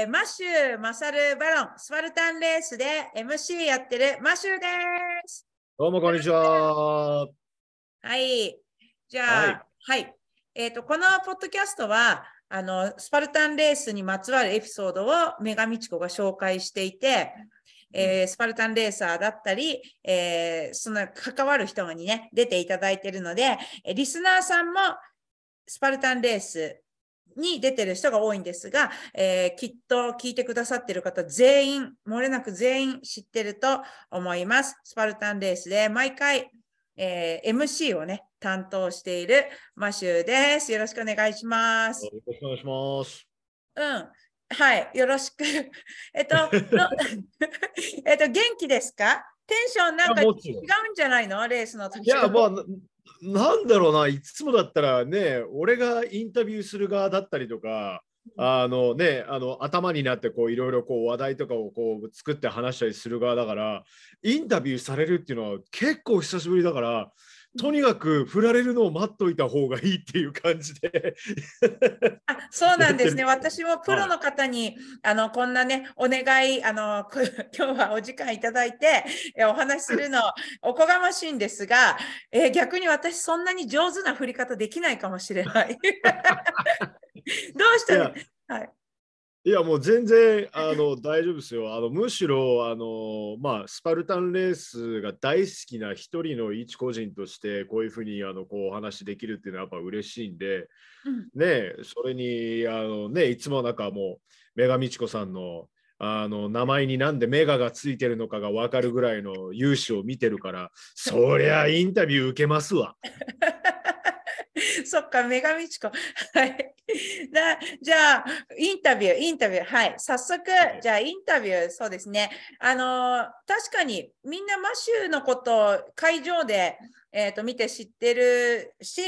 えーマシュー・マサル・バロン、スパルタンレースで MC やってるマシューです。どうもこんにちは。はい。じゃあ、はい。えっ、と、このポッドキャストは、あの、スパルタンレースにまつわるエピソードをメガミチコが紹介していて、えースパルタンレーサーだったり、えーその関わる人にね、出ていただいているので、えーリスナーさんもスパルタンレースに出てる人が多いんですが、えーきっと聞いてくださってる方全員、漏れなく全員知ってると思います。スパルタンレースで毎回、えー MC をね、担当しているマシューです。よろしくお願いします。よろしくお願いします。うん。はい。よろしく。えっと、の えっと、元気ですか？テンションなんか違うんんじゃないの？レースの時いや、まあ、ななんだろうな、いつもだったらね、俺がインタビューする側だったりとか、あのね、あの頭になってこういろいろこう話題とかをこう作って話したりする側だから、インタビューされるっていうのは結構久しぶりだから、とにかく振られるのを待っといた方がいいっていう感じで。あそうなんですね。や 私もプロの方に、あのこんなね、お願い、あのこ 今日はお時間いただいて、えお話しするの おこがましいんですが、えー逆に私、そんなに上手な振り方できないかもしれない。どうしたらいはい、いやもう全然あの大丈夫ですよ。あのむしろあの、まあ、スパルタンレースが大好きな一人の一個人としてこういうふうにあのこうお話できるっていうのはやっぱ嬉しいんで、うんね、それにあの、ね、いつもなんかもうメガミチコさんのあの名前になんでメガがついてるのかが分かるぐらいの勇姿を見てるから そりゃインタビュー受けますわ。そっか、女神チコ。はい。だじゃあ、インタビュー、インタビュー。はい。早速、じゃあ、インタビュー、そうですね。あのー確かに、みんなマシューのことを会場で、えー、と見て知ってるし、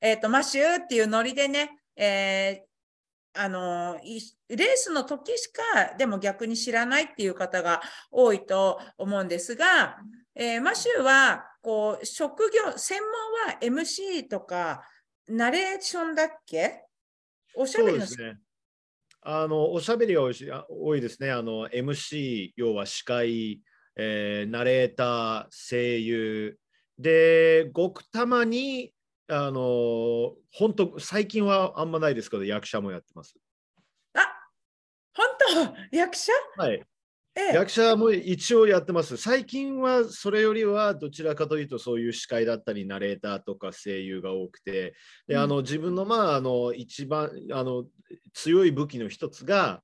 えー、とマシューっていうノリでね、えーあのレースの時しかでも逆に知らないっていう方が多いと思うんですが、えーマシューはこう職業専門は MC とかナレーションだっけ？おしゃべりのそうですね。あのおしゃべりが多いしあ多いですね。あの MC 要は司会、えーナレーター、声優でごくたまにあの本当最近はあんまないですけど役者もやってます。あ本当？役者？はい。ええ。役者も一応やってます。最近はそれよりはどちらかというとそういう司会だったりナレーターとか声優が多くて。で、うん。あの自分のまああの一番あの強い武器の一つが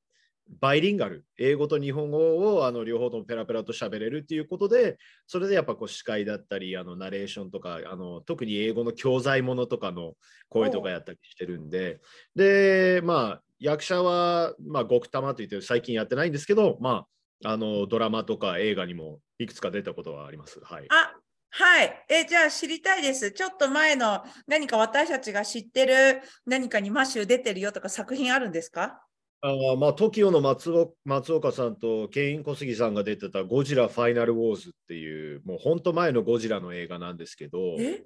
バイリンガル。英語と日本語をあの両方ともペラペラと喋れるっていうことでそれでやっぱこう司会だったりあのナレーションとかあの特に英語の教材ものとかの声とかやったりしてるんで。でまあ役者はまあ極玉と言って最近やってないんですけどまああのドラマとか映画にもいくつか出たことはあります。はい。あはい。え、じゃあ知りたいです。ちょっと前の何か私たちが知ってる何かにマッシュ出てるよとか作品あるんですか？あーまあ、TOKIO の松尾松岡さんとケイン小杉さんが出てたゴジラファイナルウォーズっていう、もう本当前のゴジラの映画なんですけど、え？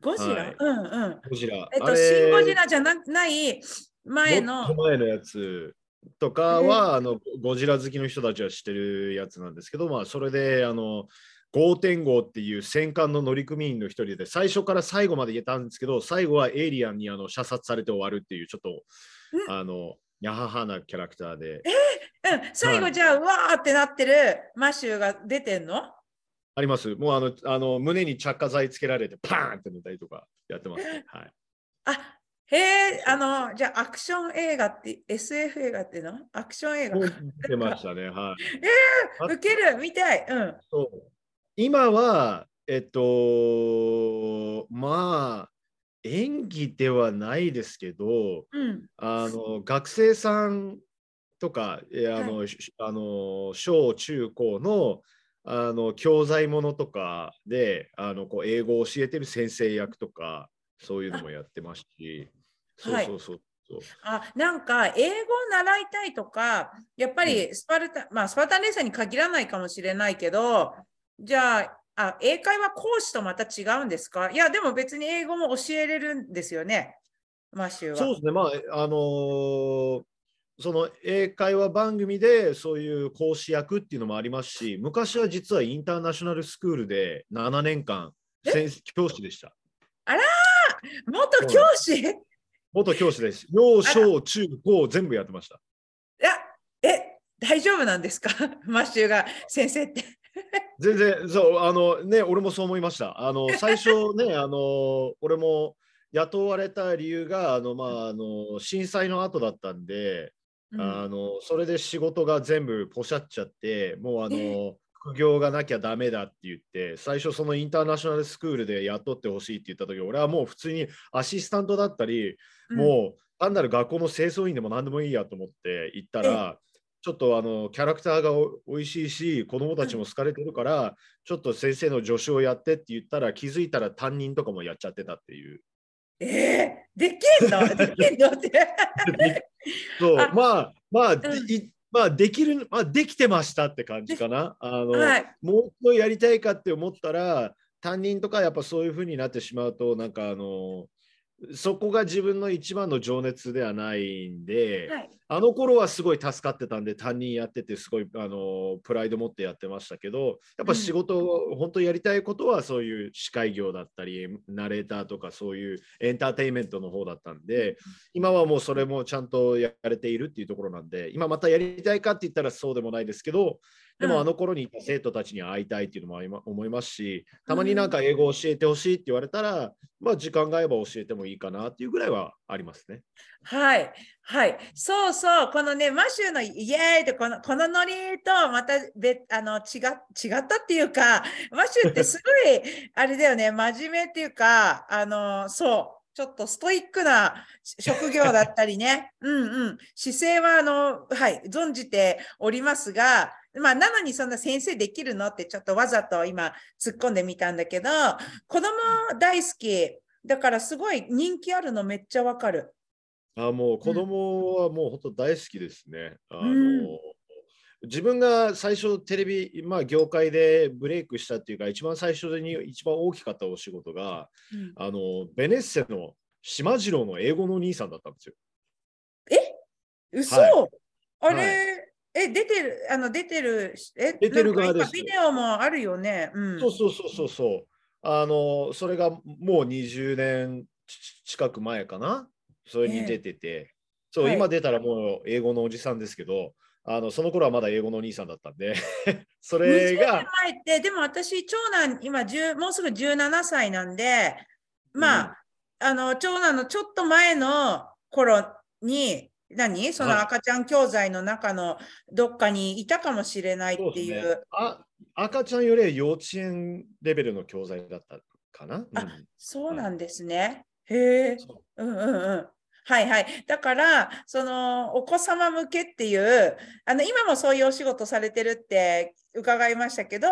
ゴジラ、はいうんうん。ゴジラ、えっと、あれシン・ゴジラじゃなない前のと。前のやつとかは、あのゴジラ好きの人たちは知ってるやつなんですけど、まあ、それであの5.5っていう戦艦の乗組員の一人で最初から最後まで言えたんですけど最後はエイリアンにあの射殺されて終わるっていうちょっとうんあのやははなキャラクターでうん、最後はいじゃあ、うわーってなってるマッシュが出てんの？あります。もうあのあの胸に着火剤つけられてパーンって塗ったりとかやってますね。はい。あへえ、あの、じゃあアクション映画って、SF 映画っていうの？アクション映画。出ましたね。はい。あウケる、見たい。うん。そう今はえっとまあ演技ではないですけど、うん。あの学生さんとかえあの、しあの小中高のあの教材ものとかであのこう英語を教えてる先生役とかそういうのもやってますし、はいそうそうそう。あなんか英語を習いたいとか、やっぱりスパルタ、まあスパルタンレーサーに限らないかもしれないけど、じゃあ、あ英会話講師とまた違うんですか？いや、でも別に英語も教えれるんですよね。マシューは。そうですね、まあ、あのーその英会話番組でそういう講師役っていうのもありますし、昔は実はインターナショナルスクールで7年間先生教師でした。元教師？い元教師です。幼小中高全部やってました。や、え、大丈夫なんですか？マシューが先生って。全然そうあのね俺もそう思いました。あの最初ね あの俺も雇われた理由があのまああの震災の後だったんで、うんあのそれで仕事が全部ポシャっちゃってもうあえの副業がなきゃダメだって言って最初そのインターナショナルスクールで雇ってほしいって言った時俺はもう普通にアシスタントだったり、うん。もう単なる学校の清掃員でも何でもいいやと思って行ったらちょっとあのキャラクターがおおいしいし子供たちも好かれてるから、ちょっと先生の助手をやってって言ったら気づいたら担任とかもやっちゃってたっていう。えー、できんの？できんのって。そう。あ。まあまあ、でうん。いまあできる、まあ、できてましたって感じかな。あの、はい。もう一度やりたいかって思ったら担任とかやっぱそういうふうになってしまうとなんかあのそこが自分の一番の情熱ではないんで、はい。あの頃はすごい助かってたんで担任やっててすごいあのプライド持ってやってましたけどやっぱ仕事を本当やりたいことはそういう司会業だったりナレーターとかそういうエンターテインメントの方だったんで今はもうそれもちゃんとやれているっていうところなんで今またやりたいかって言ったらそうでもないですけどでうんもあの頃にいた生徒たちに会いたいっていうのも思いますしたまになんか英語を教えてほしいって言われたらまあ時間が合えば教えてもいいかなっていうぐらいはありますね。はい。はい。そうそう。このね、マシューのイエーイってこのこのノリとまた別あの違違ったっていうか、マシューってすごいあれだよね、真面目っていうか、あの、そう。ちょっとストイックな職業だったりね、うんうん、姿勢はあの、はい、存じておりますが、まあ、なのにそんな先生できるのってちょっとわざと今突っ込んでみたんだけど、子供大好き。だからすごい人気あるのめっちゃわかる。あもう子供はもう本当大好きですね。あのうん自分が最初テレビ、まあ、業界でブレイクしたっていうか一番最初に一番大きかったお仕事がうんあのベネッセの島次郎の英語のお兄さんだったんですよ。嘘、はあれ、え、出てる、あの、出てる、え、出てる側です今ビデオもあるよね。うん。そうそうそうそうそう。あのそれがもう20年ち近く前かな？それに出てて、そう、はい。今出たらもう英語のおじさんですけどあのその頃はまだ英語のお兄さんだったんで。それ20年が前って、でも私、長男、今10、もうすぐ17歳なんで、まあ、あの、長男のちょっと前の頃に、何？そのはい赤ちゃん教材の中のどっかにいたかもしれないっていう。そうですねあ赤ちゃんよりは幼稚園レベルの教材だったかな？あうんそうなんですね。へえ。そうんうんうん。はいはい。だから、そのお子様向けっていう、あの今もそういうお仕事されてるって伺いましたけど、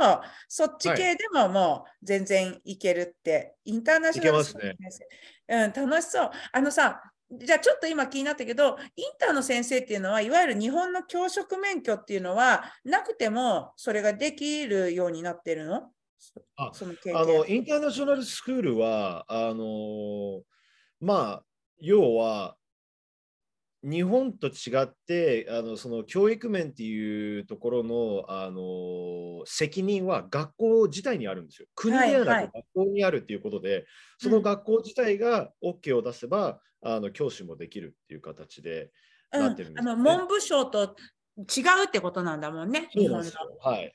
そっち系でももう全然いけるって、インターナショナルねうん、楽しそう。あのさ、じゃあちょっと今気になったけど、インターの先生っていうのは、いわゆる日本の教職免許っていうのは、なくてもそれができるようになってるの？そあその経験。あのインターナショナルスクールはあのまあ要は日本と違ってあのその教育面っていうところのあの責任は学校自体にあるんですよ。国でははいはないく学校にあるっていうことで、その学校自体が OK を出せば、あの教師もできるっていう形でなってるんですよね、あの文部省と違うってことなんだもんね、日本の。はい。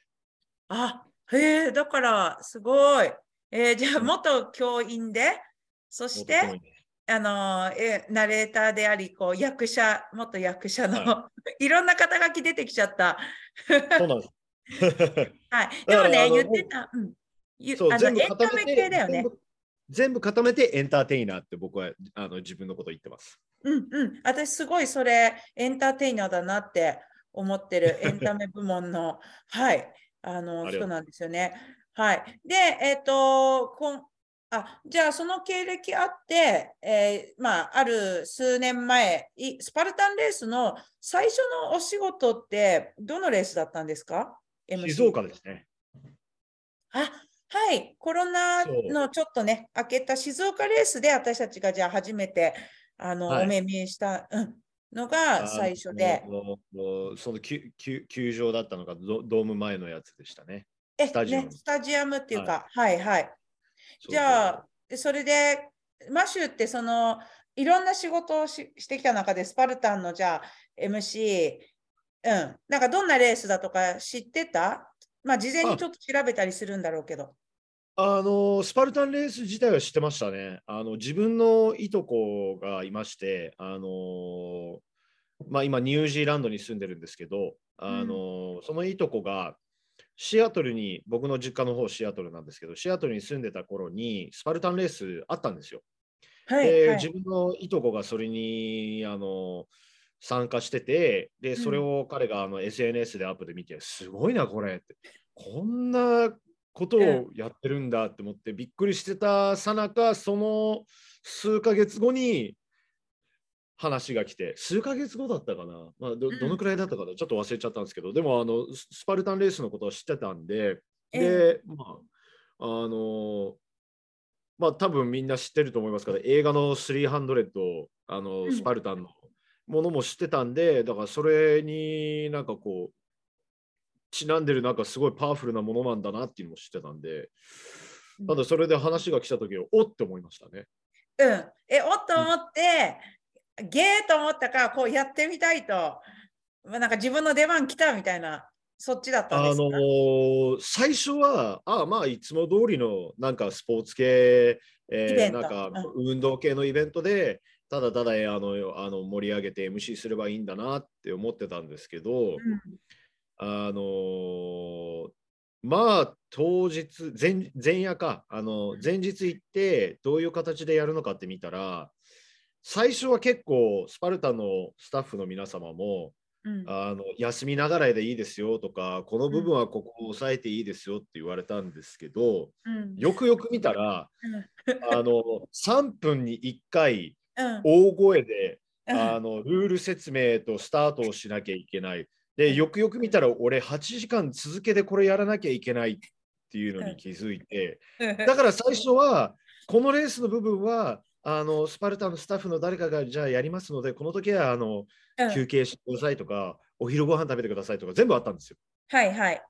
あへえ、だからすごい。えーじゃあ、うん元教員で、そして、あのえナレーターであり、こう役者、元役者の、、は いろんな肩書き出てきちゃった。そうなんです。はい、でもね、言ってた。うん、ゆそうあのエンタメ系だよね全。部固めてエンターテイナーって僕はあの自分のこと言ってます。うんうん、私すごいそれエンターテイナーだなって思ってるエンタメ部門の、はい、あの人なんですよね。はい。で、えっ、とこんあ、じゃあその経歴あって、えーまあ、ある数年前、いスパルタンレースの最初のお仕事ってどのレースだったんですか？MC 静岡ですね。あはい、コロナのちょっとね、明けた静岡レースで私たちがじゃあ初めてあの、はい。お目見えした、うん、のが最初で。その球球球場だったのがドドーム前のやつでしたね。え、スタジアム。ね、スタジアムっていうか、はい、はい、そうじゃあ、でそれで、マシューってその、いろんな仕事をししてきた中で、スパルタンのじゃあ、MC、うん、なんかどんなレースだとか知ってた？まあ、事前にあちょっと調べたりするんだろうけど。あのスパルタンレース自体は知ってましたね。あの自分のいとこがいまして、あのまあ、今ニュージーランドに住んでるんですけど、あのそのいとこがシアトルに僕の実家の方シアトルなんですけどシアトルに住んでた頃にスパルタンレースあったんですよ。はい、で、はい自分のいとこがそれにあの参加しててでそれを彼があの SNS でアップで見て、すごいなこれ。ってこんなことをやってるんだって思ってびっくりしてたさなかその数ヶ月後に話が来て数ヶ月後だったかな、まあ、どうん。どのくらいだったかな、ちょっと忘れちゃったんですけどでもあのススパルタンレースのことは知ってたんでえで、まあ、あのまあ多分みんな知ってると思いますから、映画の300、あうのん。スパルタンのものも知ってたんで、だからそれになんかこう、ちなんでるなんかすごいパワフルなものなんだなっていうのも知ってたんで、うん。ただそれで話が来た時は、おって思いましたね。うん。え、おっと思って、ゲーと思ったから、こうやってみたいと、まあなんか自分の出番来たみたいな、そっちだったんあのですか、ー最初は、あまあ、いつも通りのなんかスポーツ系、えーなんか運動系のイベントで、ただただあのあの盛り上げて MC すればいいんだなって思ってたんですけど、あのーまあ当日前前夜か。あのうん。前日行ってどういう形でやるのかって見たら最初は結構スパルタのスタッフの皆様もうん。うんあの休みながらでいいですよとかこの部分はここを押さえていいですよって言われたんですけどうん。よくよく見たらあの3分に1回うん大声でうん。あのルール説明とスタートをしなきゃいけない。でよくよく見たら俺8時間続けてこれやらなきゃいけないっていうのに気づいて。だから最初はこのレースの部分はあのスパルタのスタッフの誰かがじゃあやりますのでこの時はあのうん。休憩してくださいとかお昼ご飯食べてくださいとか全部あったんですよ。はいはい。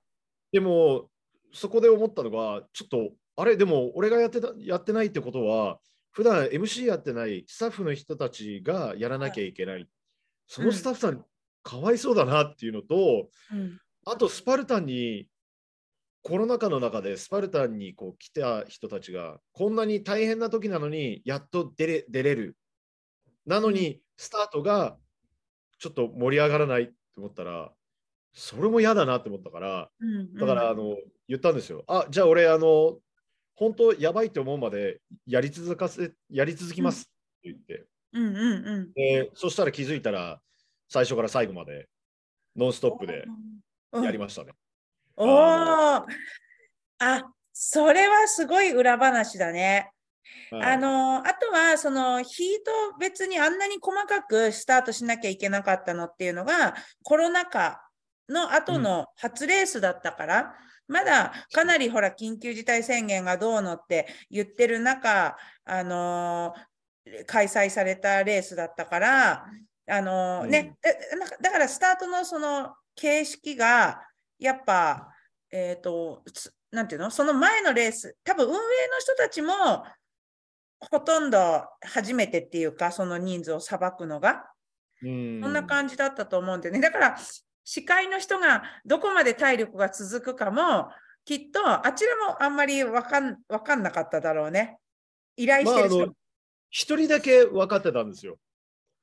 でもそこで思ったのがちょっとあれ？でも俺がやってたやってないってことは普段 MC やってないスタッフの人たちがやらなきゃいけない。そのスタッフさん、かわいそうだなっていうのとうんあとスパルタンにコロナ禍の中でスパルタンにこう来た人たちがこんなに大変な時なのにやっと出れ出れる。なのにスタートがちょっと盛り上がらないって思ったらそれも嫌だなって思ったからうんだからあの言ったんですよ。あじゃあ俺あの本当やばいと思うまでやり続かせやり続きますって言って、うんうんうん。でそしたら気づいたら最初から最後までノンストップでうん。やりましたね。おおあそれはすごい裏話だね。はい。あのあとはそのヒート別にあんなに細かくスタートしなきゃいけなかったのっていうのがコロナ禍の後の初レースだったから、まだかなりほら緊急事態宣言がどうのって言ってる中、あの開催されたレースだったから、あのね、だなんかだからスタートのその形式がやっぱ、えっ、と、つなんていうのその前のレース、多分運営の人たちもほとんど初めてっていうか、その人数をさばくのが、うん。そんな感じだったと思うんでね。だから、司会の人がどこまで体力が続くかも、きっとあちらもあんまりわかんわかんなかっただろうね。依頼まあ、してる人あの一人だけ分かってたんですよ。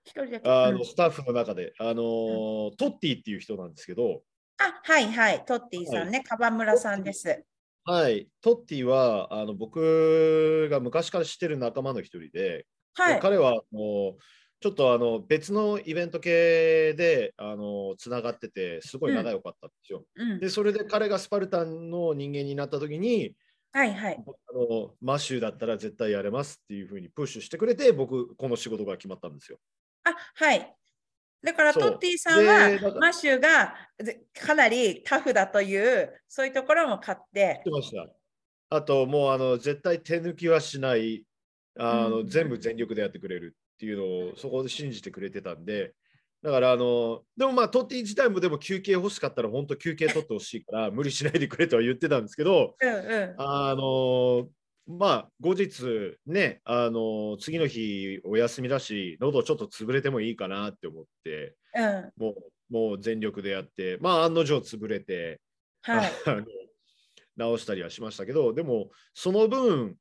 一人だけ。あうんのスタッフの中で、あのートッティっていう人なんですけど、あ、はいはい、トッティさんね、カバ村さんです。はい、トッティはあの僕が昔から知ってる仲間の一人で、はい。彼はもうちょっとあの別のイベント系であのつながってて、すごい仲良かったんですよ。うん、で、それで彼がスパルタンの人間になった時に、はいはい。あのマッシュだったら絶対やれますっていうふうにプッシュしてくれて、僕、この仕事が決まったんですよ。あ、はい。だからトッティさんはマシュがぜかなりタフだというそういうところも買って知ってました。あと、もうあの絶対手抜きはしない。あの、うん全部全力でやってくれるっていうのをそこで信じてくれてたんでだからあのでもまあトッティ自体もでも休憩欲しかったら本当休憩取ってほしいから 無理しないでくれとは言ってたんですけどうんうん。あのまあ後日ねあの次の日お休みだし喉ちょっと潰れてもいいかなって思ってうん。もうもう全力でやってまあ案の定潰れてはい。あの直したりはしましたけどでもその分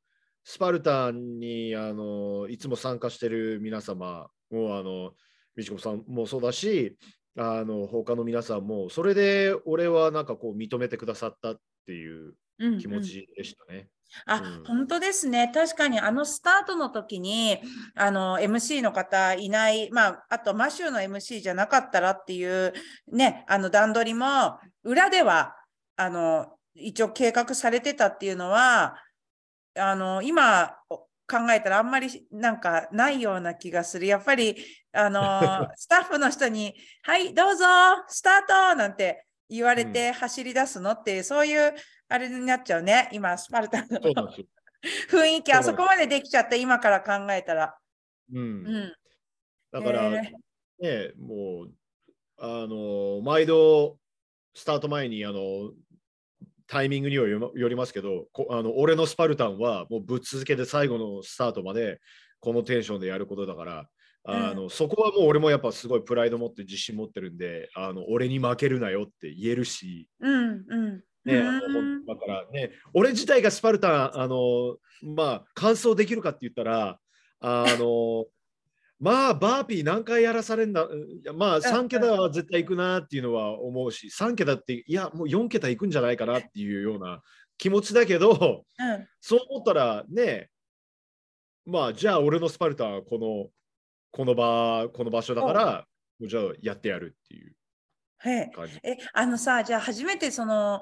スパルタンにあのいつも参加してる皆様もうあの美智子さんもそうだしあの他の皆さんもそれで俺はなんかこう認めてくださったっていううん気持ちでしたね。あ、うん本当ですね。確かにあのスタートの時に、あの、MC の方いない、まあ、あとマシューの MC じゃなかったらっていう、ね、あの段取りも、裏では、あの、一応計画されてたっていうのは、あの、今考えたらあんまりなんかないような気がする。やっぱり、あの、スタッフの人に、はい、どうぞ、スタートなんて言われて走り出すのっていう、そういうあれになっちゃうね。今、スパルタの。雰囲気、あそこまでできちゃって、今から考えたら。うんうん。だから、へね、もう、あの、毎度、スタート前に、あの、タイミングにはよりますけど、こあの俺のスパルタンはもうぶっ続けて最後のスタートまでこのテンションでやることだから、あのそこはもう俺もやっぱすごいプライド持って自信持ってるんで、あの俺に負けるなよって言えるし、うんうん。ね、だからね、俺自体がスパルタン、あの、まあ、完走できるかって言ったら、あの、まあ、バーピー何回やらされんだ、まあ、3桁は絶対行くなっていうのは思うし、3桁って、いや、もう4桁行くんじゃないかなっていうような気持ちだけど、うん。そう思ったらね、まあ、じゃあ俺のスパルタンはこの、この場、この場所だから、じゃあやってやるっていう感じ。え、あのさ、じゃあ初めてその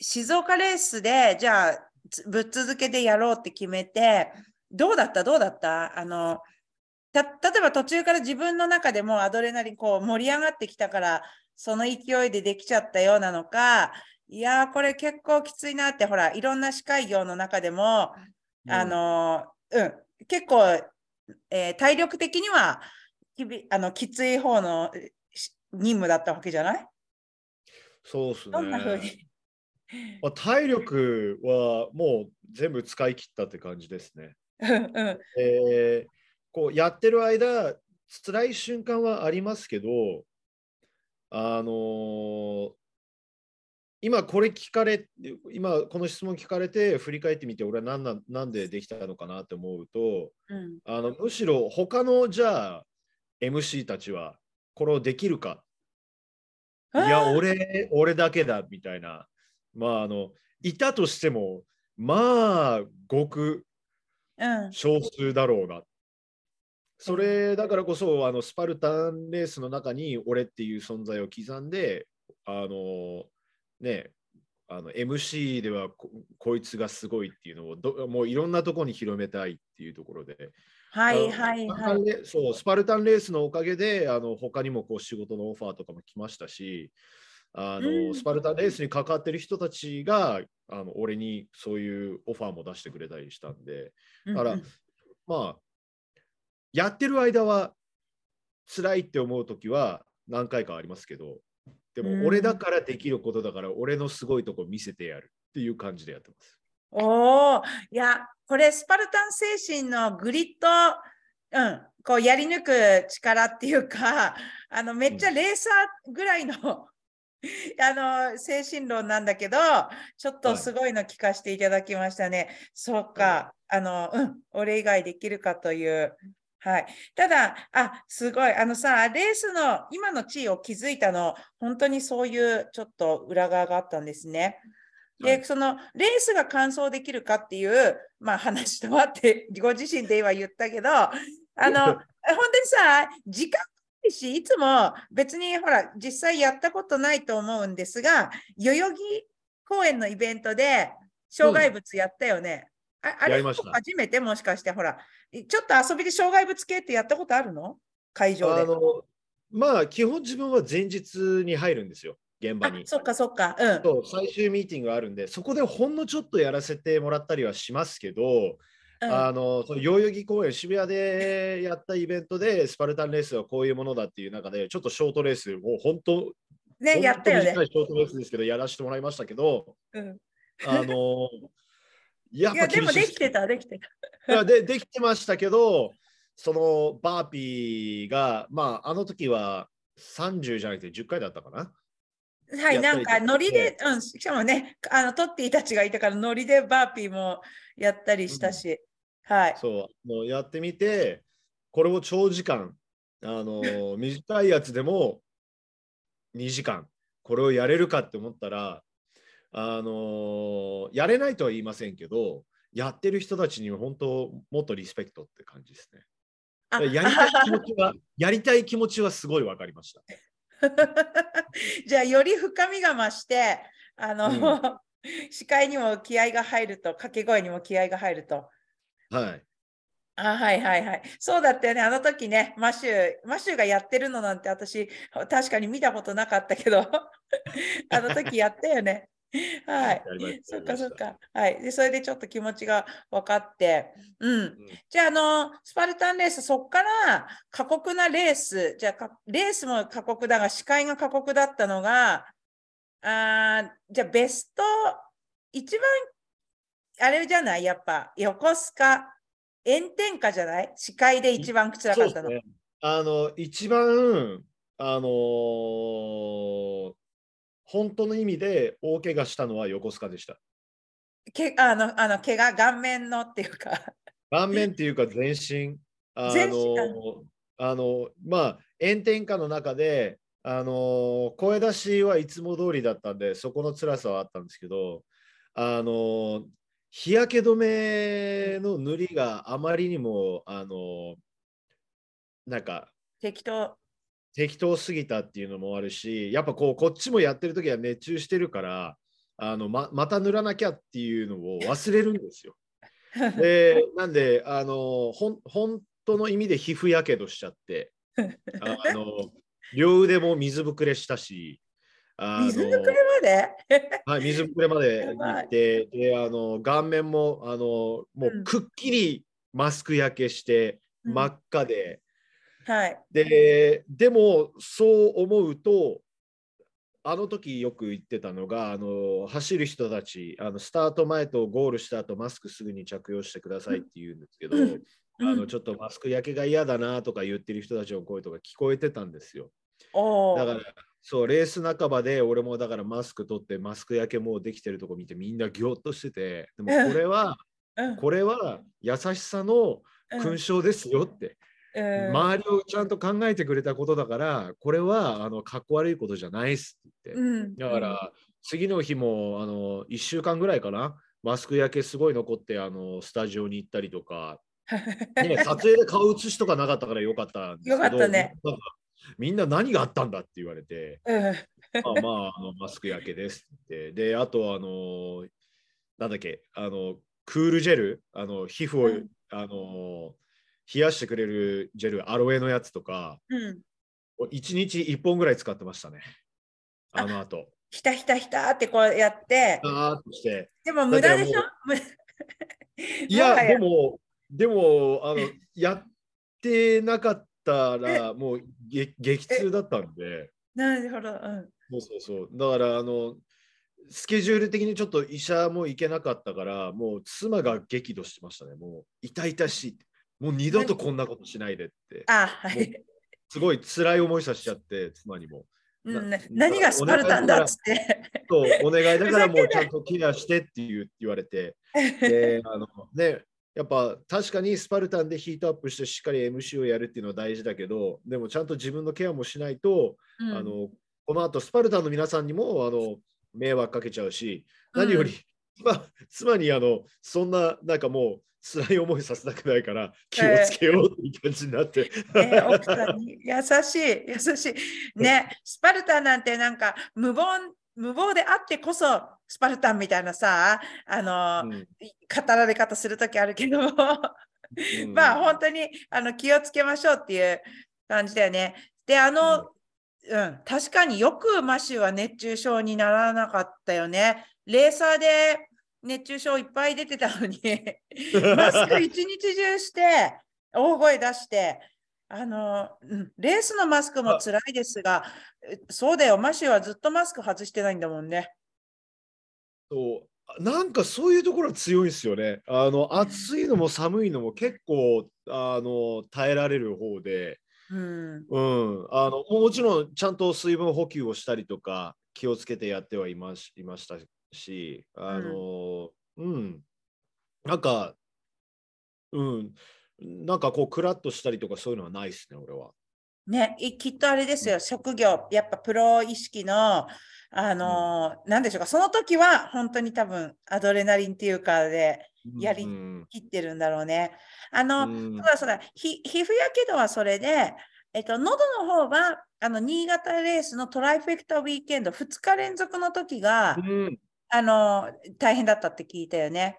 静岡レースで、じゃあつぶっ続けでやろうって決めて、どうだった？どうだった？あの、た例えば途中から自分の中でもアドレナリンこう盛り上がってきたから、その勢いでできちゃったようなのか、いやー、これ結構きついなって、ほら、いろんな司会業の中でも、あの、うん、結構、えー体力的にはきびあのきつい方の任務だったわけじゃない？そうっすね。どんな風に？まあ、体力はもう全部使い切ったって感じですね。うんうん。えーこうやってる間、辛い瞬間はありますけど、あのー今これ聞かれ、今この質問聞かれて振り返ってみて、俺は何なんなんでできたのかなって思うと、うんあのむしろ他のじゃあ MC たちはこれをできるかいや、俺、俺だけだみたいな。まあ、あの、いたとしても、まあ、ごくうん少数だろうな。それだからこそ、あの、スパルタンレースの中に俺っていう存在を刻んで、あの、ね、あの MC ではここいつがすごいっていうのをどもういろんなところに広めたいっていうところで、はいはいはい。そうスパルタンレースのおかげであの他にもこう仕事のオファーとかも来ましたしあの、うん。スパルタンレースに関わってる人たちがあの俺にそういうオファーも出してくれたりしたんで。だから、うん。うんまあやってる間は辛いって思う時は何回かありますけどでうん。も俺だからできることだから俺のすごいとこ見せてやるっていう感じでやってます。おお、いや、これスパルタン精神のグリッド、うん、こうやり抜く力っていうか、あのめっちゃレーサーぐらいの、あの精神論なんだけど、ちょっとすごいの聞かせていただきましたね。そうか、あの、うん、俺以外できるかという。はい、ただ、あすごい、あのさ、レースの今の地位を築いたの、本当にそういうちょっと裏側があったんですね。で、はいそのレースが完走できるかっていう、まあ、話とはってご自身では言ったけど、あの 本当にさ、時間ないし、いつも別にほら、実際やったことないと思うんですが、代々木公園のイベントで障害物やったよね。ああれ初めて？もしかしてほら、ちょっと遊びで障害物系ってやったことあるの？会場で。あのまあ基本自分は前日に入るんですよ現場に。あそっかそっか。うん。そう最終ミーティングがあるんでそこでほんのちょっとやらせてもらったりはしますけどうんあのその代々木公園、渋谷でやったイベントで、スパルタンレースはこういうものだっていう中で、ちょっとショートレースを本当、ね、やったよねショートレースですけど、やらせてもらいましたけど、うん、あのいや、でもできてた、できてた。いやでできてましたけど、そのバーピーが、まあ、あの時は30じゃなくて10回だったかな。はい、なんかノリで、うん、しかもね、あのトッティたちがいたからノリでバーピーもやったりしたし、はい。そう、もうやってみて、これを長時間、あの 短いやつでも2時間、これをやれるかって思ったら、あのやれないとは言いませんけど、やってる人たちには本当、もっとリスペクトって感じですね。あやりたい気持ちは、やりたい気持ちはすごい分かりました。じゃあより深みが増して、あの、視界にも気合が入ると、掛け声にも気合が入ると。はい。あはいはいはい。そうだったよね。あの時ね、マシュー、マシューがやってるのなんて私、確かに見たことなかったけど、あの時やったよね。はい。そっかそっか。はい。で、それでちょっと気持ちが分かって。うん。うんじゃあ、あの、スパルタンレース、そこから過酷なレース、じゃあか、レースも過酷だが、視界が過酷だったのが、あーじゃあ、ベスト、一番、あれじゃない？やっぱ、横須賀、炎天下じゃない？視界で一番辛かったの。そうですね。あの、一番、あのー本当の意味で大怪我したのは横須賀でした。けあの、あの、怪我、顔面のっていうか、顔面っていうか全身。あ全身のあの、まあ、炎天下の中で、あの声出しはいつも通りだったんで、そこの辛さはあったんですけど、あの日焼け止めの塗りがあまりにも、あのなんか、適当。適当すぎたっていうのもあるし、やっぱこうこっちもやってる時は熱中してるから、あのままた塗らなきゃっていうのを忘れるんですよ。で、なんで、あのほん本当の意味で皮膚やけどしちゃって、あの両腕も水ぶくれしたし、水ぶくれまで？はい、水ぶくれまで 行って、であの顔面もあのもうくっきりマスク焼けして、うん真っ赤で。はい。ででもそう思うとあの時よく言ってたのがあの走る人たちあのスタート前とゴールした後マスクすぐに着用してくださいって言うんですけど、うん。あのちょっとマスク焼けが嫌だなとか言ってる人たちの声とか聞こえてたんですよ。だからそうレース半ばで俺もだからマスク取ってマスク焼けもうできてるとこ見てみんなぎょっとしててでもこれはうん。これは優しさのうん。勲章ですよって。うん。周りをちゃんと考えてくれたことだから、これはあのかっこ悪いことじゃないっすって。言って。うん。だから、次の日もあの1週間ぐらいかな、マスク焼けすごい残ってあのスタジオに行ったりとか、ね、撮影で顔写しとかなかったからよかったんですけど、よかったね。みんな何があったんだって言われて、うん。まあまあ、あのマスク焼けですって。で、あと、あの、なんだっけ、あの、クールジェル、あの皮膚を、うん。あの冷やしてくれるジェル、アロエのやつとか、うん1日1本ぐらい使ってましたね。あの後。ひたひたひたってこうやって、あーっとして。でも無駄でしょ？いや、でも、でも、あの、やってなかったら、もうげ激痛だったんで。なるほど。うんそうそうそう。だから、あの、スケジュール的にちょっと医者も行けなかったから、もう妻が激怒してましたね。もう痛々しい。もう二度とこんなことしないでって。あ、はい。すごい辛い思いさせちゃって、妻にも。う何がスパルタンだっつって。そうお願いだから もうちゃんとケアしてって言う言われて。であのね、やっぱ確かにスパルタンでヒートアップしてしっかり MC をやるっていうのは大事だけど、でもちゃんと自分のケアもしないと、うんあのこの後スパルタンの皆さんにもあの迷惑かけちゃうし、何より、妻 妻にあのそんななんかもう辛い思いさせたくないから気をつけようっていう感じになって。ね、奥さんに優しい、優しい。ね、スパルタンなんてなんか無謀無謀であってこそスパルタンみたいなさ、あの、うん語られ方するときあるけども、うんまあ本当にあの気をつけましょうっていう感じだよね。で、あの、うん、確かによくマシューは熱中症にならなかったよね。レーサーで熱中症いっぱい出てたのに マスク一日中して大声出してあの、うんレースのマスクも辛いですが、そうだよ、マシューはずっとマスク外してないんだもんね。そう。なんかそういうところは強いんですよね。あの暑いのも寒いのも結構あの耐えられる方で、うん、うん、あのもちろんちゃんと水分補給をしたりとか気をつけてやってはいましいましたし、あのうん、なんか、うん、なんかこうクラッとしたりとかそういうのはないですね、俺は。ね、いきっとあれですよ、職業、やっぱプロ意識の、あのーなんでしょうか、その時は本当に多分アドレナリンっていうかでやりうん。切ってるんだろうね。あの、うん。そうだそうだ、ひ皮膚やけどはそれで、えっと、喉の方は、あの、新潟レースのトライフェクタウィーケンド2日連続の時が、うんあの、大変だったって聞いたよね。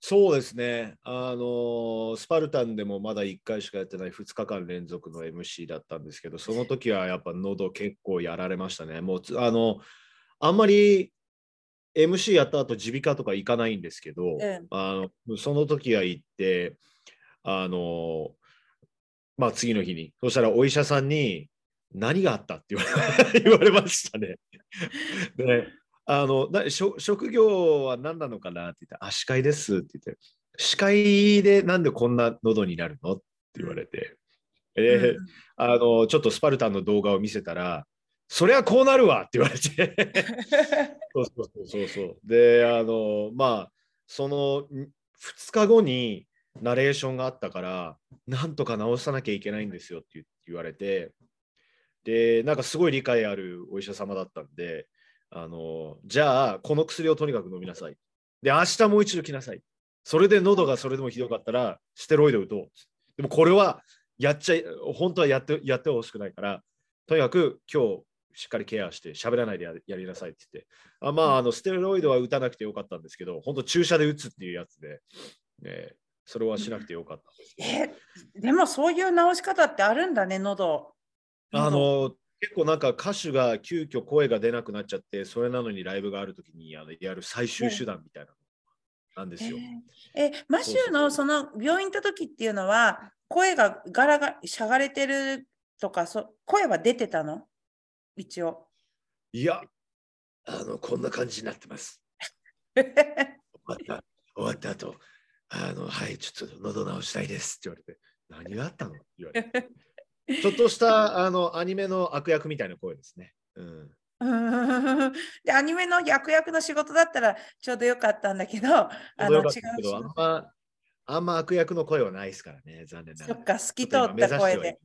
そうですね、あのスパルタンでもまだ1回しかやってない2日間連続の MC だったんですけど、その時はやっぱ喉結構やられましたね。もうつあのあんまり MC やった後耳鼻科とか行かないんですけど、んあのその時は行って、あのまあ次の日に、そしたらお医者さんに何があった？って言われ 言われましたね。であのな職職業は何なのかなって言って、あ、歯科医ですって言って、歯科医でなんでこんな喉になるのって言われて、えーうん。あの、ちょっとスパルタンの動画を見せたら、そりゃこうなるわって言われて、そうそうそうそうそう。で、あの、まあ、その2日後にナレーションがあったから、なんとか直さなきゃいけないんですよって言言われて、で、なんかすごい理解あるお医者様だったんで、あの、じゃあ、この薬をとにかく飲みなさい。で、明日もう一度来なさい。それで喉がそれでもひどかったら、ステロイド打とう。でもこれはやっちゃい、本当はやってやってほしくないから、とにかく今日しっかりケアして喋らないでややりなさいって言って。あまあ、あの、ステロイドは打たなくてよかったんですけど、本当注射で打つっていうやつで、ね、それはしなくてよかったんですけど。え、でもそういう直し方ってあるんだね、喉。あ喉の結構なんか歌手が急遽声が出なくなっちゃって、それなのにライブがあるときにあのやる最終手段みたいなのなんですよ。えーえマシューのその病院行った時っていうのは声がガラガラしゃがれてるとかそ声は出てたの？一応。いや、あの、こんな感じになってます。終わった、終わった後、あの、はい、ちょっと喉直したいですって言われて、何があったの？って言われて。ちょっとしたあのアニメの悪役みたいな声ですね。うん、うーんでアニメの役役の仕事だったらちょうどよかったんだけど、あのよ違うあん事ま、あんま悪役の声はないですからね、残念ながら。そっか、透き通った声で。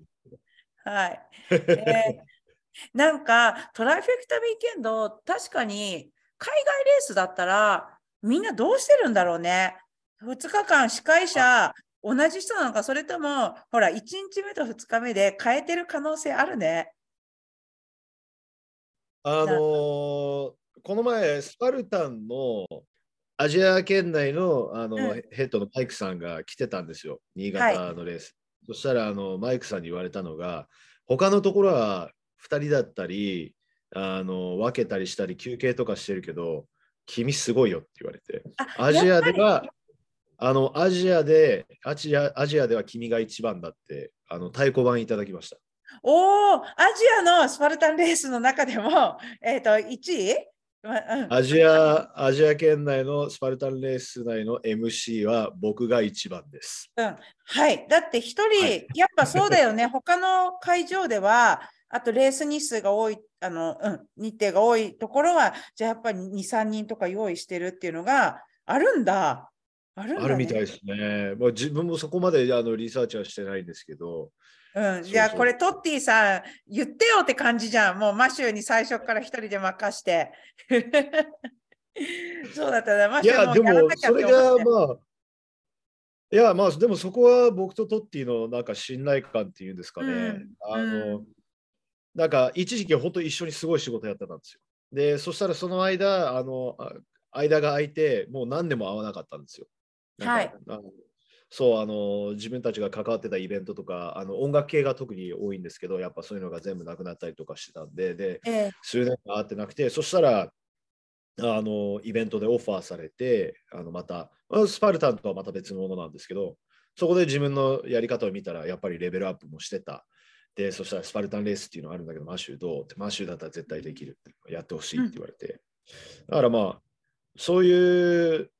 はい。えー なんかトライフェクタウィーケンド、確かに海外レースだったらみんなどうしてるんだろうね。2日間司会者同じ人なのか、それともほら1日目と2日目で変えてる可能性あるね。あのーこの前、スパルタンのアジア圏内のあの、うんヘッドのマイクさんが来てたんですよ、新潟のレース。そしたらあのマイクさんに言われたのが、他のところは2人だったりあの、分けたりしたり休憩とかしてるけど、君すごいよって言われて、あアジアでは、あのアジアでアジア、アジアでは君が一番だって、あの太鼓判いただきました。おお、アジアのスパルタンレースの中でも、えっ、と、1位、まうん、アジア、アジア圏内のスパルタンレース内の MC は僕が一番です。うん、はい。だって一人、はいやっぱそうだよね。他の会場では、あとレース日数が多い、あの、うん、日程が多いところは、じゃあやっぱり2、3人とか用意してるっていうのがあるんだ。あるね。あるみたいですね。まあ、自分もそこまであのリサーチはしてないんですけど、うん、じゃこれトッティさん言ってよって感じじゃん。もうマシューに最初から一人で任して。そうだったらマいシューや、でもやらもなきゃってそれが思って。まあ、いや、まあ、でもそこは僕とトッティのなんか信頼感っていうんですかね。うんあの、うなんか一時期本当一緒にすごい仕事やってたんですよ。で、そしたらその間、あの、あ間が空いて、もう何年も会わなかったんですよ。なんかあのそうあの自分たちが関わってたイベントとかあの音楽系が特に多いんですけどやっぱそういうのが全部なくなったりとかしてたんででええ数年間会ってなくてそしたらあのイベントでオファーされて、あのまた、スパルタンとはまた別のものなんですけど、そこで自分のやり方を見たら、やっぱりレベルアップもしてた。で、そしたらスパルタンレースっていうのがあるんだけど、マシューどう？って、マシューだったら絶対できるってやってほしいって言われて。うん、だからまあ、そういう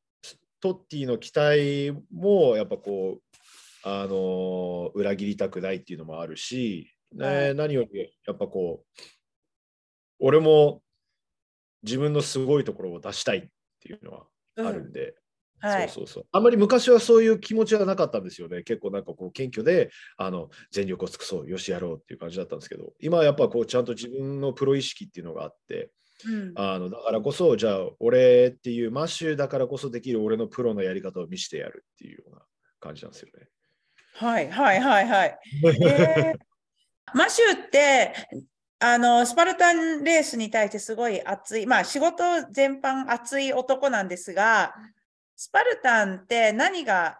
トッティの期待もやっぱこう、あの裏切りたくないっていうのもあるし、ね、何よりやっぱこう、俺も自分のすごいところを出したいっていうのはあるんで、うん。はい、そうそうそう。あんまり昔はそういう気持ちはなかったんですよね。結構なんかこう謙虚で、あの全力を尽くそう、よしやろうっていう感じだったんですけど、今はやっぱこうちゃんと自分のプロ意識っていうのがあって、うん、あのだからこそ、じゃあ俺っていうマッシュだからこそできる俺のプロのやり方を見せてやるっていうような感じなんですよね。はいはいはいはい。えー、マシュってあのスパルタンレースに対してすごい熱い、まあ仕事全般熱い男なんですが、スパルタンって何が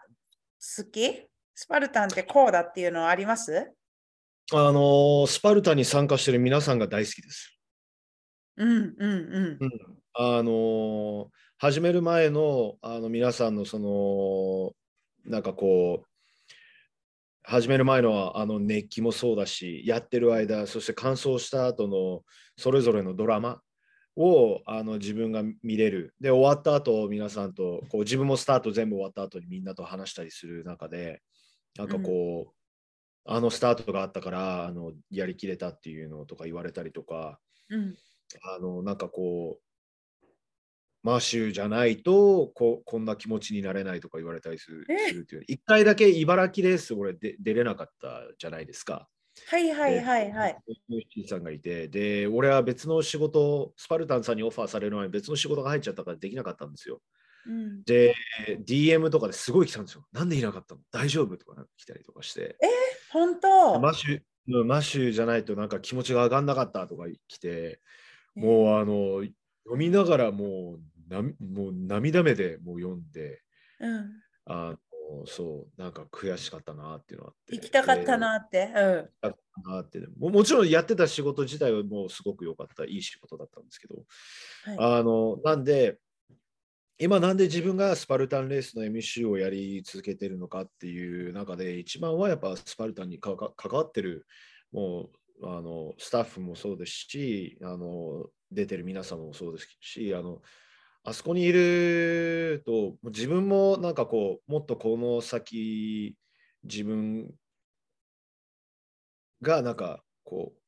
好き？スパルタンってこうだっていうのはあります？あのスパルタンに参加してる皆さんが大好きです。うんうんうん。うん、あの始める前のあの皆さんのそのなんかこう始める前のあの熱気もそうだし、やってる間、そして完走した後のそれぞれのドラマをあの自分が見れる。で、終わった後、皆さんと、こう自分もスタート全部終わった後にみんなと話したりする中で、なんかこう、うん、あのスタートがあったからあのやりきれたっていうのとか言われたりとか、うん、あのなんかこう、マシューじゃないとここんな気持ちになれないとか言われたりするっていう一回だけ茨城レース俺で出れなかったじゃないですか。はいはいはいはい。さんがいてで俺は別の仕事スパルタンさんにオファーされる前に別の仕事が入っちゃったからできなかったんですよ。うん、で DM とかですごい来たんですよ。なんでいなかったの？大丈夫？とか来たりとかして。え？ー、本当？マシュマシュじゃないとなんか気持ちが上がんなかったとか来て、もうあの読みながらもうなもう涙目でもう読んで、うん、あのそうなんか悔しかったなっていうのは行きたかったなって、うんなって。ももちろんやってた仕事自体はもうすごく良かったいい仕事だったんですけど、はい、あのなんで今なんで自分がスパルタンレースの MC をやり続けてるのかっていう中で一番はやっぱスパルタンに関わってるもうあのスタッフもそうですしあの出てる皆様もそうですしあのあそこにいると自分もなんかこうもっとこの先自分がなんかこう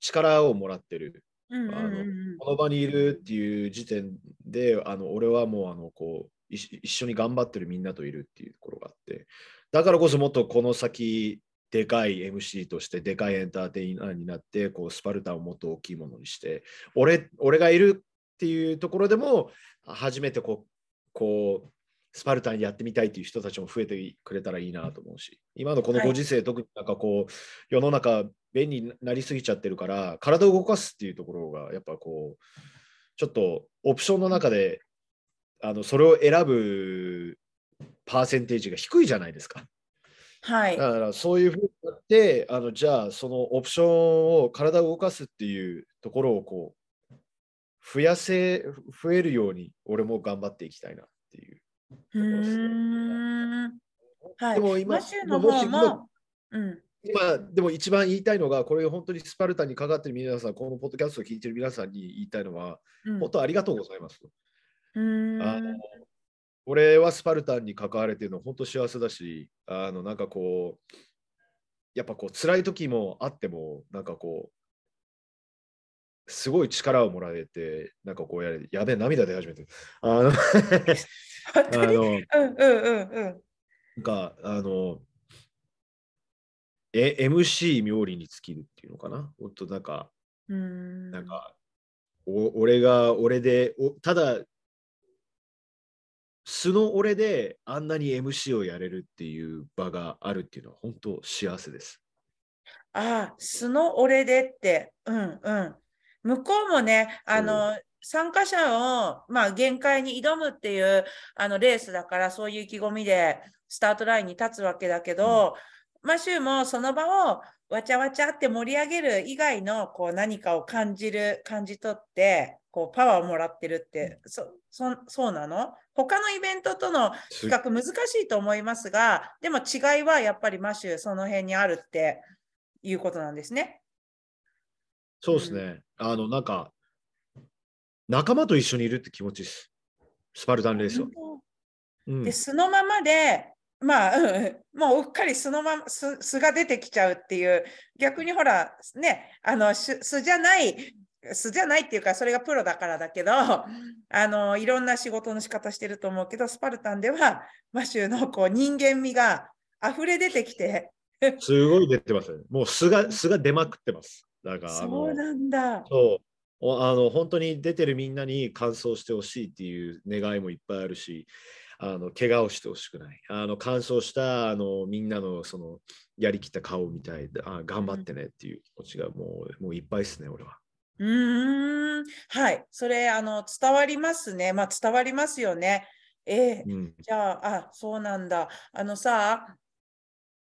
力をもらってる、あのこの場にいるっていう時点であの俺はもうあのこう一緒に頑張ってるみんなといるっていうところがあって。だからこそもっとこの先でかい MC としてでかいエンターテイナーになってこうスパルタンをもっと大きいものにして俺俺がいるっていうところでも初めてこうこうスパルタンやってみたいっていう人たちも増えてくれたらいいなと思うし今のこのご時世、はい、特になんかこう世の中便利になりすぎちゃってるから体を動かすっていうところがやっぱこうちょっとオプションの中であのそれを選ぶパーセンテージが低いじゃないですか。はい、だからそういうふうになってあのじゃあそのオプションを体を動かすっていうところをこう増やせ、増えるように俺も頑張っていきたいなっていう。でも今、の方も、うん、今、でも一番言いたいのが、これ本当にスパルタにかかってる皆さん、このポッドキャストを聞いてる皆さんに言いたいのは、うん、本当ありがとうございます。うん。あの俺はスパルタンに関われてるの本当幸せだし、あのなんかこう、やっぱこう辛い時もあっても、なんかこう、すごい力をもらえて、なんかこうやれ、やべえ、涙出始めて。あのあの、うんうんうんうん。なんか、あの、え、MC 冥利に尽きるっていうのかな？本当なんか、うんなんか、お俺が、俺で、おただ、素の俺であんなに MC をやれるっていう場があるっていうのは本当幸せです。ああ、素の俺でって、うんうん。向こうもね、あの、参加者を、まあ、限界に挑むっていうあのレースだから、そういう意気込みでスタートラインに立つわけだけど、マシューもその場をわちゃわちゃって盛り上げる以外のこう何かを感じる、感じ取って、こうパワーをもらってるって、そそそうなの？他のイベントとの比較難しいと思いますが、でも違いはやっぱりマシューその辺にあるっていうことなんですね。そうですね。うん、あの、なんか、仲間と一緒にいるって気持ちです。スパルタンレースは。うん、で、そのままで、まあ、もううっかり素のまま素素が出てきちゃうっていう、逆にほら、ね、あの素じゃない、素じゃないっていうか、それがプロだからだけど、あのいろんな仕事の仕方してると思うけど、スパルタンでは、マシューのこう人間味が溢れ出てきて。すごい出てますね。もう素が素が出まくってます。だからそうなんだ。そうあの本当に出てるみんなに完走してほしいっていう願いもいっぱいあるし、あの怪我をしてほしくない。あの完走したあのみんなのそのやりきった顔みたいで、あ頑張ってねっていう気持ちがもうもういっぱいですね、俺は。うんはい、それあの伝わりますね。まあ伝わりますよね。えー、うん、じゃあ、あそうなんだ。あのさ、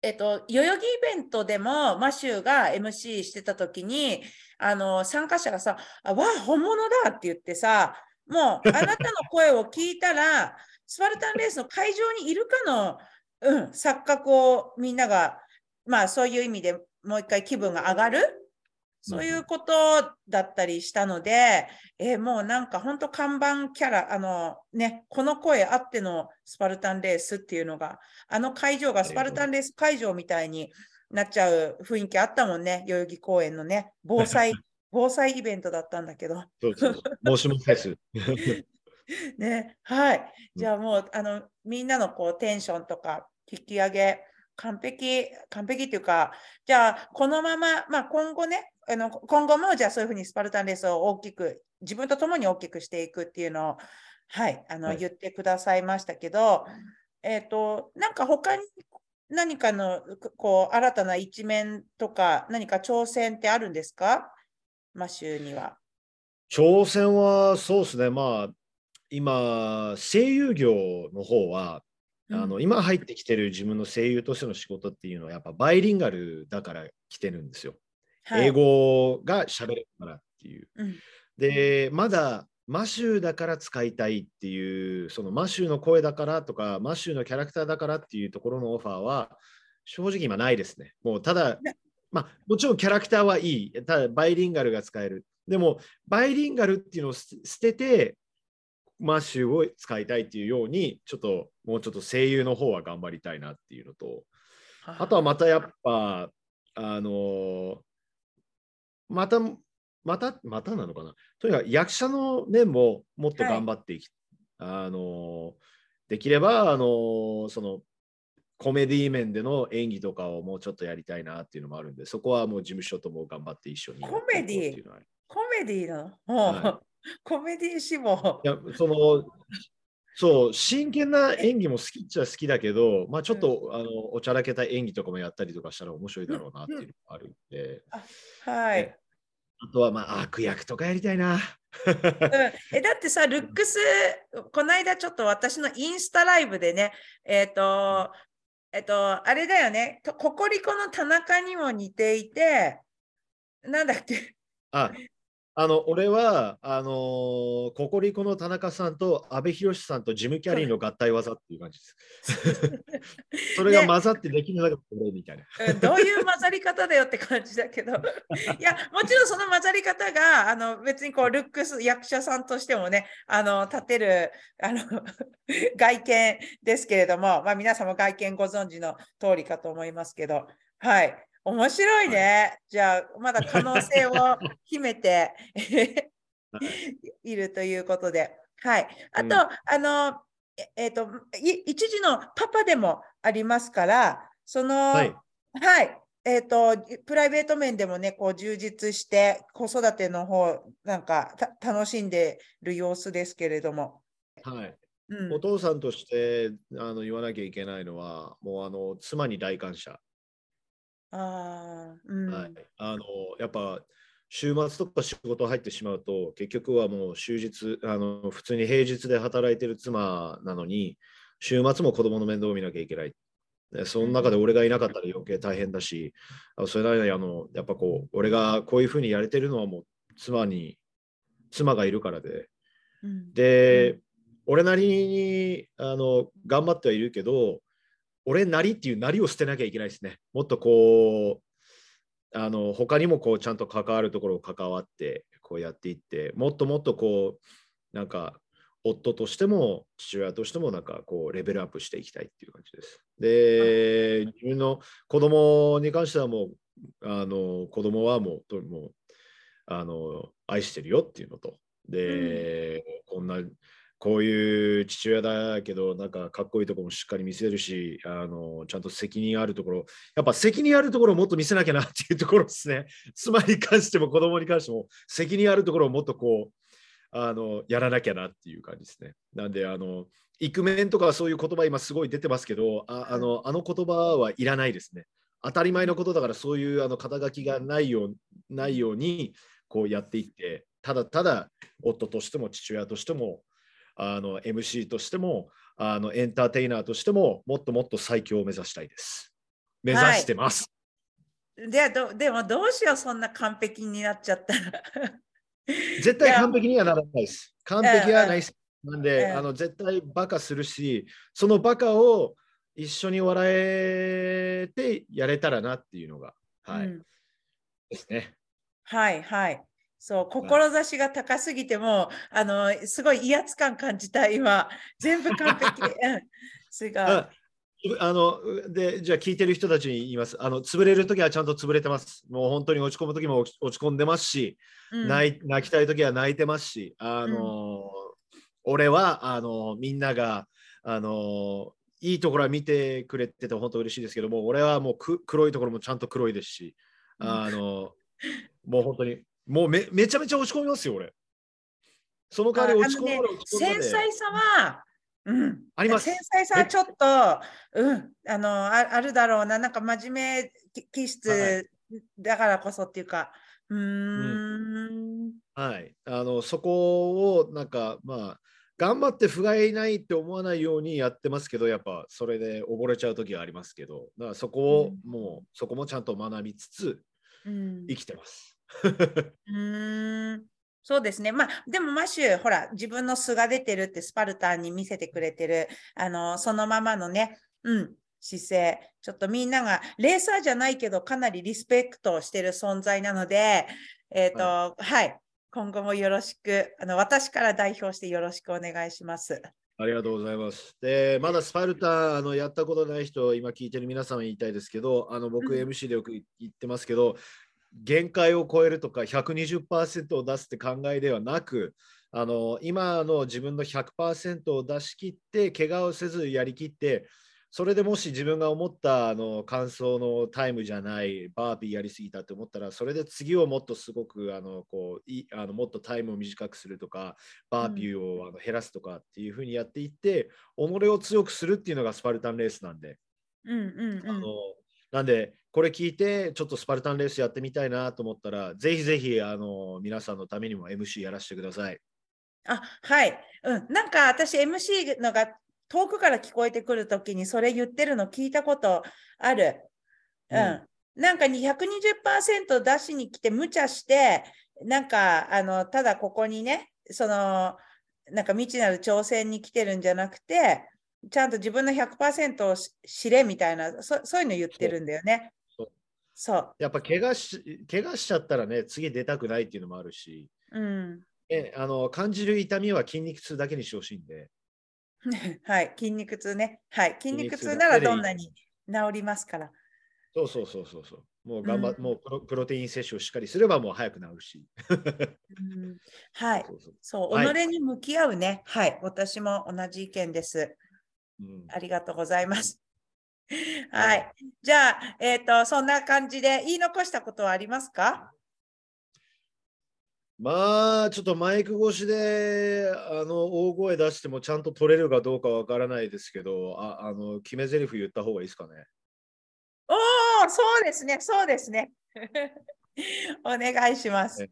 えっと、代々木イベントでもマシューが MC してた時に、あの参加者がさ、あわあ、本物だって言ってさ、もう あなたの声を聞いたら、スパルタンレースの会場にいるかの、うん、錯覚をみんなが、まあそういう意味でもう一回気分が上がる。そういうことだったりしたので、えー、もうなんか本当看板キャラ、あのね、この声あってのスパルタンレースっていうのが、あの会場がスパルタンレース会場みたいになっちゃう雰囲気あったもんね、代々木公園のね、防災、防災イベントだったんだけど。そうそう申し訳ないです。ね、はい。じゃあもう、あの、みんなのこうテンションとか引き上げ、完璧、完璧っていうか、じゃあ、このまま、まあ、今後ね、あの今後もじゃあそういうふうにスパルタンレースを大きく、自分と共に大きくしていくっていうのを、はい、あの、はい、言ってくださいましたけど、えっ、ー、と、なんか他に何かのこう新たな一面とか、何か挑戦ってあるんですか？マシューには。挑戦はそうですね、まあ、今、声優業の方は、うん、あの今入ってきてる自分の声優としての仕事っていうのはやっぱバイリンガルだから来てるんですよ。はい、英語が喋れるからっていう。うん、で、まだマシューだから使いたいっていう、そのマシューの声だからとか、マシューのキャラクターだからっていうところのオファーは正直今ないですね。もうただ、まあ、もちろんキャラクターはいい。ただバイリンガルが使える。でも、バイリンガルっていうのを捨てて、マッシュを使いたいっていうように、ちょっともうちょっと声優の方は頑張りたいなっていうのと、あとはまたやっぱ、あのまた、また、またなのかな？とにかく役者の面ももっと頑張っていき、はい、あのできれば、あのその、コメディ面での演技とかをもうちょっとやりたいなっていうのもあるんで、そこはもう事務所とも頑張って一緒にコメディ。コメディなの、はい、コメディ志望。いや、その、そう、真剣な演技も好きっちゃ好きだけど、まあちょっと、うん、あのおちゃらけた演技とかもやったりとかしたら面白いだろうなっていうのがあるんで。はい。あとはまあ悪役とかやりたいな。うん、えだってさ、ルックス、この間ちょっと私のインスタライブでね、えっ、ー、と、えっ、ー、と、あれだよね、ココリコの田中にも似ていて、なんだっけ？あ、あの俺はあのー、ココリコの田中さんと阿部寛さんとジム・キャリーの合体技っていう感じです。それが混ざってできなかったみたいな、ね、どういう混ざり方だよって感じだけど、いや、もちろんその混ざり方があの別にこうルックス役者さんとしてもね、あの立てるあの 外見ですけれども、まあ、皆様外見ご存知の通りかと思いますけど、はい。面白いね。はい、じゃあ、まだ可能性を 秘めているということで。はい。あと、うん、あの、えっ、ー、と、一時のパパでもありますから、その、はい、はい、えっ、ー、と、プライベート面でもね、こう充実して、子育ての方、なんか楽しんでる様子ですけれども。はい。うん、お父さんとしてあの言わなきゃいけないのは、もうあの妻に大感謝。あうん、はい、あのやっぱ週末とか仕事入ってしまうと結局はもう終日あの普通に平日で働いてる妻なのに週末も子供の面倒を見なきゃいけない。でその中で俺がいなかったら余計大変だし、それなりにあのやっぱこう俺がこういうふうにやれてるのはもう妻に妻がいるからで、うん、で、俺なりにあの頑張ってはいるけど俺なりっていうなりを捨てなきゃいけないですね。もっとこうあの他にもこうちゃんと関わるところを関わってこうやっていってもっともっとこうなんか夫としても父親としてもなんかこうレベルアップしていきたいっていう感じです。で、自分の子供に関してはもう、あの子供はもうもうあの愛してるよっていうのと、で、うん、こんなこういう父親だけど、なんかかっこいいところもしっかり見せるし、あのちゃんと責任あるところ、やっぱ責任あるところをもっと見せなきゃなっていうところですね。妻に関しても子供に関しても、責任あるところをもっとこう、あのやらなきゃなっていう感じですね。なんで、あの、イクメンとかそういう言葉今すごい出てますけど、ああのあの言葉はいらないですね。当たり前のことだからそういうあの肩書きがないようないようにこうやっていって、ただただ夫としても父親としてもあの MC としてもあのエンターテイナーとしてももっともっと最強を目指したいです。目指してます。はい、ででもどうしようそんな完璧になっちゃったら。絶対完璧にはならないです。完璧はないです。なんで、あの絶対バカするし、そのバカを一緒に笑えてやれたらなっていうのが、はい。うん、ですね。はいはい。そう、志が高すぎても、あの、すごい威圧感感じた、今。全部完璧。うん、すごい。あのでじゃあ聞いてる人たちに言います。あの潰れるときはちゃんと潰れてます。もう本当に落ち込むときも落ち込んでますし、うん、泣泣きたいときは泣いてますし、あの、うん、俺はあのみんながあのいいところは見てくれてて本当嬉しいですけども、俺はもうく黒いところもちゃんと黒いですし、あの、もう本当にもうめめちゃめちゃ落ち込みますよ、俺。その代わり落ち込む、ね、繊細さはうん、あります。繊細さはちょっと、うん、あのあ、あるだろうな、なんか真面目気質だからこそっていうか、うん,、はい、あのそこをなんかまあ頑張って不甲斐ないって思わないようにやってますけどやっぱそれで溺れちゃう時はありますけどだからそこを、うん、もうそこもちゃんと学びつつ、うん、生きてます。うんそうですね。まあ、でもマッシュ、ほら、自分の素が出てるってスパルタンに見せてくれてる、あの、そのままのね、うん、姿勢。ちょっとみんなが、レーサーじゃないけど、かなりリスペクトをしてる存在なので、えっ、ー、と、はい、はい、今後もよろしく、あの、私から代表してよろしくお願いします。ありがとうございます。で、まだスパルタあのやったことない人、今聞いてる皆さん言いたいですけど、あの僕 MC でよく言ってますけど、限界を超えるとか120%を出すって考えではなくあの今の自分の100%を出し切って怪我をせずやりきってそれでもし自分が思ったあの感想のタイムじゃないバーピーやりすぎたって思ったらそれで次をもっとすごくあのこういあのもっとタイムを短くするとかバーピーをあの減らすとかっていうふうにやっていって、己を強くするっていうのがスパルタンレースなんで。うんうんうん、あのなんでこれ聞いて、ちょっとスパルタンレースやってみたいなと思ったら、ぜひぜひ、あの、皆さんのためにも MC やらせてください。あ、はい。うん。なんか私 MC のが遠くから聞こえてくるときにそれ言ってるの聞いたことある。うん。うん、なんか120%出しに来て無茶して、なんか、あの、ただここにね、その、なんか未知なる挑戦に来てるんじゃなくて、ちゃんと自分の100%を知れみたいなそ、そういうの言ってるんだよね。そう。やっぱ怪我し怪我しちゃったらね、次出たくないっていうのもあるし、うん、えあの感じる痛みは筋肉痛だけにしてほしいんで。はい、筋肉痛ね。はい、筋肉痛ならどんなに治りますから。そうそうそうそうそう。もう頑張、うん、もうプロプロテイン摂取をしっかりすればもう早く治るし。うん、はい。そう、己に向き合うね。はい、私も同じ意見です。うん、ありがとうございます。はい。じゃあ、えっ、ー、と、そんな感じで言い残したことはありますか？まあ、ちょっとマイク越しであの大声出してもちゃんと取れるかどうかわからないですけど、ああの決め台詞言った方がいいですかね？おお、そうですね、そうですね。お願いします。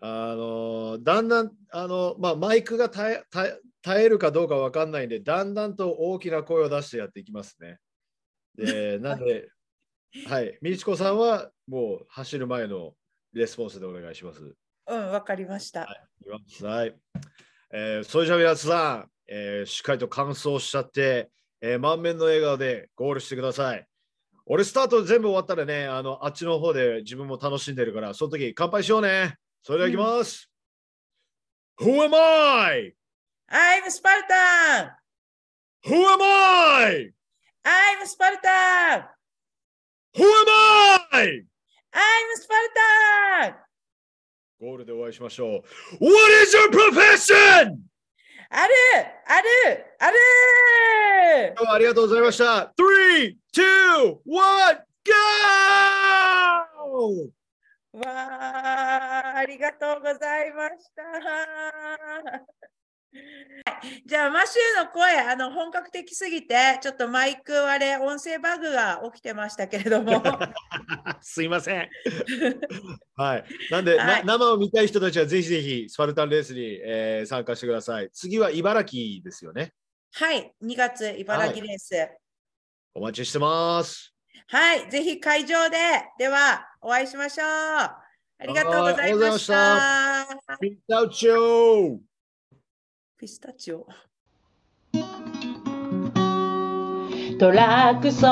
あのだんだんあの、まあ、マイクが耐え耐えるかどうかわかんないんで、だんだんと大きな声を出してやっていきますね。で、なんで、はい、みちこさんはもう走る前のレスポンスでお願いします。うん、わかりました。はい、えー、それじゃあ皆さん、えー、しっかりと完走しちゃって、えー、満面の笑顔でゴールしてください。俺スタート全部終わったらね、あのあっちの方で自分も楽しんでるから、その時乾杯しようね。それではいきます。うん、Who am I? I'm Spartan! Who am I? I'm Spartan! Who am I? I'm Spartan! ゴールでお会いしましょう。What is your profession? あるあるある今日はありがとうございました。3、2、1、GO! わあ、ありがとうございました。じゃあ、マシューの声、あの本格的すぎて、ちょっとマイク割れ、音声バグが起きてましたけれども。すいません。はい。なんで、はい、生を見たい人たちはぜひぜひスパルタンレースに、えー、参加してください。次は茨城ですよね。はい、2月、茨城レース、はい。お待ちしてます。はい、ぜひ会場で、ではお会いしましょう。ありがとうございました。ピスタチオ。トラックそ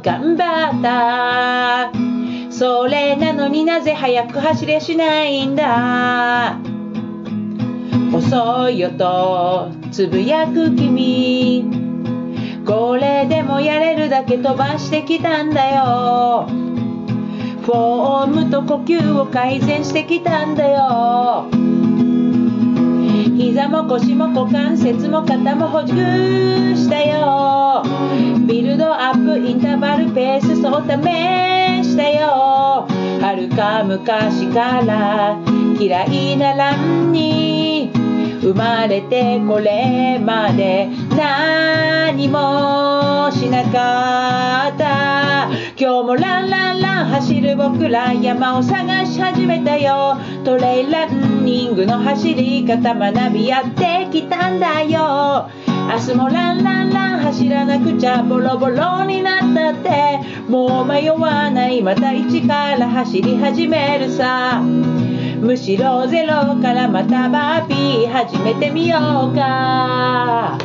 頑張った。それなのになぜ速く走れしないんだ。遅いよとつぶやく君。これでもやれるだけ飛ばしてきたんだよ。フォームと呼吸を改善してきたんだよ。膝も腰も股関節も肩もほじくしたよ。ビルドアップインターバルペースそう試したよ。はるか昔から嫌いなランに生まれてこれまで何もしなかった。今日もランランラン走る僕ら山を探し始めたよ。トレイランニングの走り方学びやってきたんだよ。明日もランランラン走らなくちゃボロボロになったって。もう迷わないまた一から走り始めるさ。むしろゼロからまたバーピー始めてみようか。